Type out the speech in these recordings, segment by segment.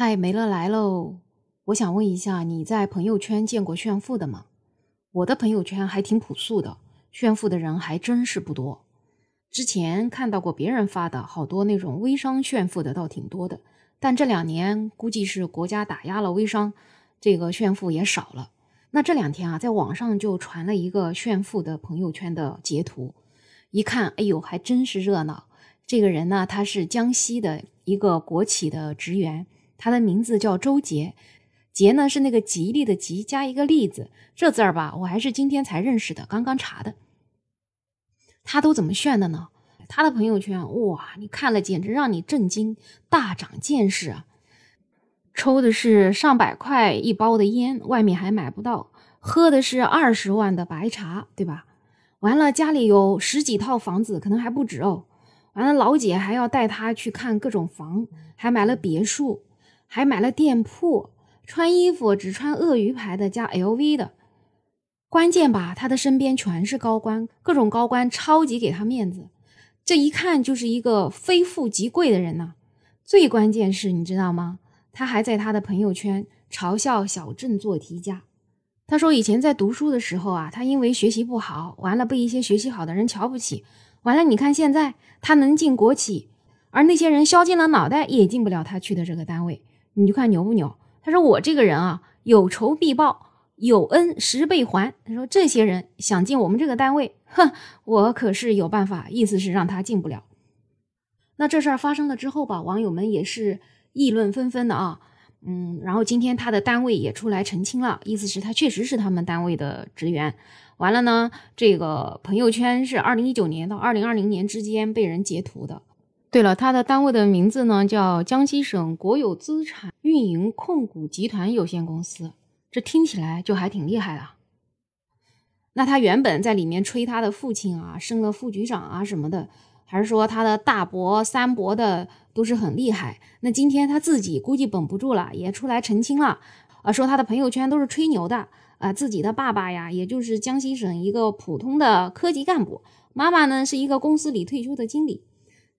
嗨，梅乐来喽！我想问一下，你在朋友圈见过炫富的吗？我的朋友圈还挺朴素的，炫富的人还真是不多。之前看到过别人发的好多那种微商炫富的，倒挺多的。但这两年估计是国家打压了微商，这个炫富也少了。那这两天啊，在网上就传了一个炫富的朋友圈的截图，一看，哎呦，还真是热闹。这个人呢，他是江西的一个国企的职员。他的名字叫周杰，杰呢是那个吉利的吉加一个利字，这字儿吧，我还是今天才认识的，刚刚查的。他都怎么炫的呢？他的朋友圈哇，你看了简直让你震惊，大长见识啊！抽的是上百块一包的烟，外面还买不到；喝的是二十万的白茶，对吧？完了，家里有十几套房子，可能还不止哦。完了，老姐还要带他去看各种房，还买了别墅。还买了店铺，穿衣服只穿鳄鱼牌的加 LV 的，关键吧，他的身边全是高官，各种高官超级给他面子，这一看就是一个非富即贵的人呐。最关键是你知道吗？他还在他的朋友圈嘲笑小镇做题家。他说以前在读书的时候啊，他因为学习不好，完了被一些学习好的人瞧不起，完了你看现在他能进国企，而那些人削尽了脑袋也进不了他去的这个单位。你就看牛不牛？他说我这个人啊，有仇必报，有恩十倍还。他说这些人想进我们这个单位，哼，我可是有办法，意思是让他进不了。那这事儿发生了之后吧，网友们也是议论纷纷的啊。嗯，然后今天他的单位也出来澄清了，意思是他确实是他们单位的职员。完了呢，这个朋友圈是二零一九年到二零二零年之间被人截图的。对了，他的单位的名字呢叫江西省国有资产运营控股集团有限公司，这听起来就还挺厉害的。那他原本在里面吹他的父亲啊，升了副局长啊什么的，还是说他的大伯、三伯的都是很厉害。那今天他自己估计绷不住了，也出来澄清了，啊，说他的朋友圈都是吹牛的，啊，自己的爸爸呀，也就是江西省一个普通的科级干部，妈妈呢是一个公司里退休的经理。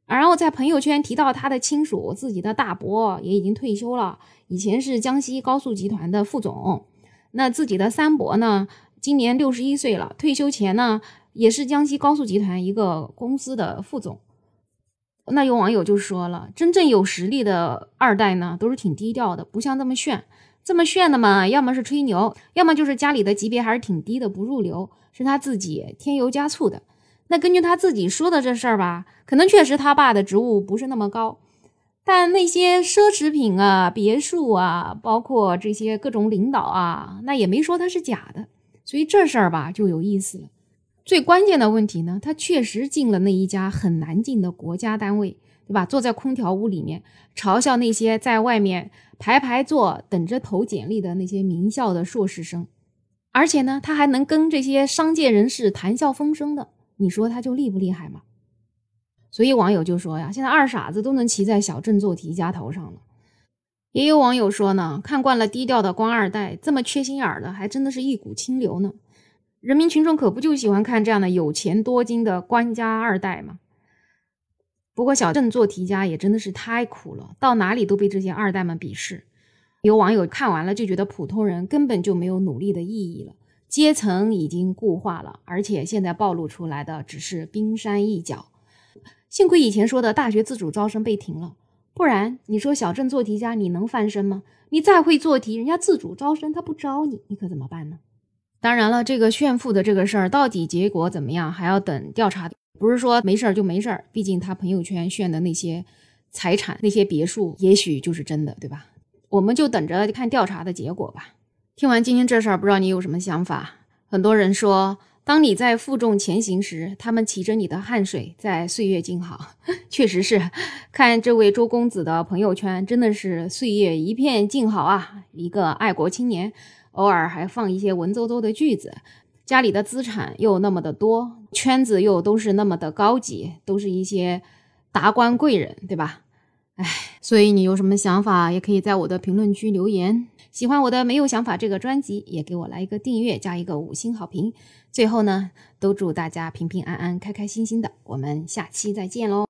然后在朋友圈提到他的亲属，自己的大伯也已经退休了，以前是江西高速集团的副总。那自己的三伯呢，今年六十一岁了，退休前呢也是江西高速集团一个公司的副总。那有网友就说了，真正有实力的二代呢，都是挺低调的，不像这么炫，这么炫的嘛，要么是吹牛，要么就是家里的级别还是挺低的，不入流，是他自己添油加醋的。那根据他自己说的这事儿吧，可能确实他爸的职务不是那么高，但那些奢侈品啊、别墅啊，包括这些各种领导啊，那也没说他是假的。所以这事儿吧就有意思了。最关键的问题呢，他确实进了那一家很难进的国家单位，对吧？坐在空调屋里面，嘲笑那些在外面排排坐等着投简历的那些名校的硕士生，而且呢，他还能跟这些商界人士谈笑风生的。你说他就厉不厉害吗？所以网友就说呀，现在二傻子都能骑在小镇做题家头上了。也有网友说呢，看惯了低调的官二代，这么缺心眼儿的，还真的是一股清流呢。人民群众可不就喜欢看这样的有钱多金的官家二代吗？不过小镇做题家也真的是太苦了，到哪里都被这些二代们鄙视。有网友看完了就觉得普通人根本就没有努力的意义了。阶层已经固化了，而且现在暴露出来的只是冰山一角。幸亏以前说的大学自主招生被停了，不然你说小镇做题家你能翻身吗？你再会做题，人家自主招生他不招你，你可怎么办呢？当然了，这个炫富的这个事儿到底结果怎么样，还要等调查。不是说没事儿就没事儿，毕竟他朋友圈炫的那些财产、那些别墅，也许就是真的，对吧？我们就等着看调查的结果吧。听完今天这事儿，不知道你有什么想法？很多人说，当你在负重前行时，他们骑着你的汗水在岁月静好。确实是，看这位周公子的朋友圈，真的是岁月一片静好啊！一个爱国青年，偶尔还放一些文绉绉的句子，家里的资产又那么的多，圈子又都是那么的高级，都是一些达官贵人，对吧？唉，所以你有什么想法，也可以在我的评论区留言。喜欢我的没有想法这个专辑，也给我来一个订阅加一个五星好评。最后呢，都祝大家平平安安、开开心心的。我们下期再见喽！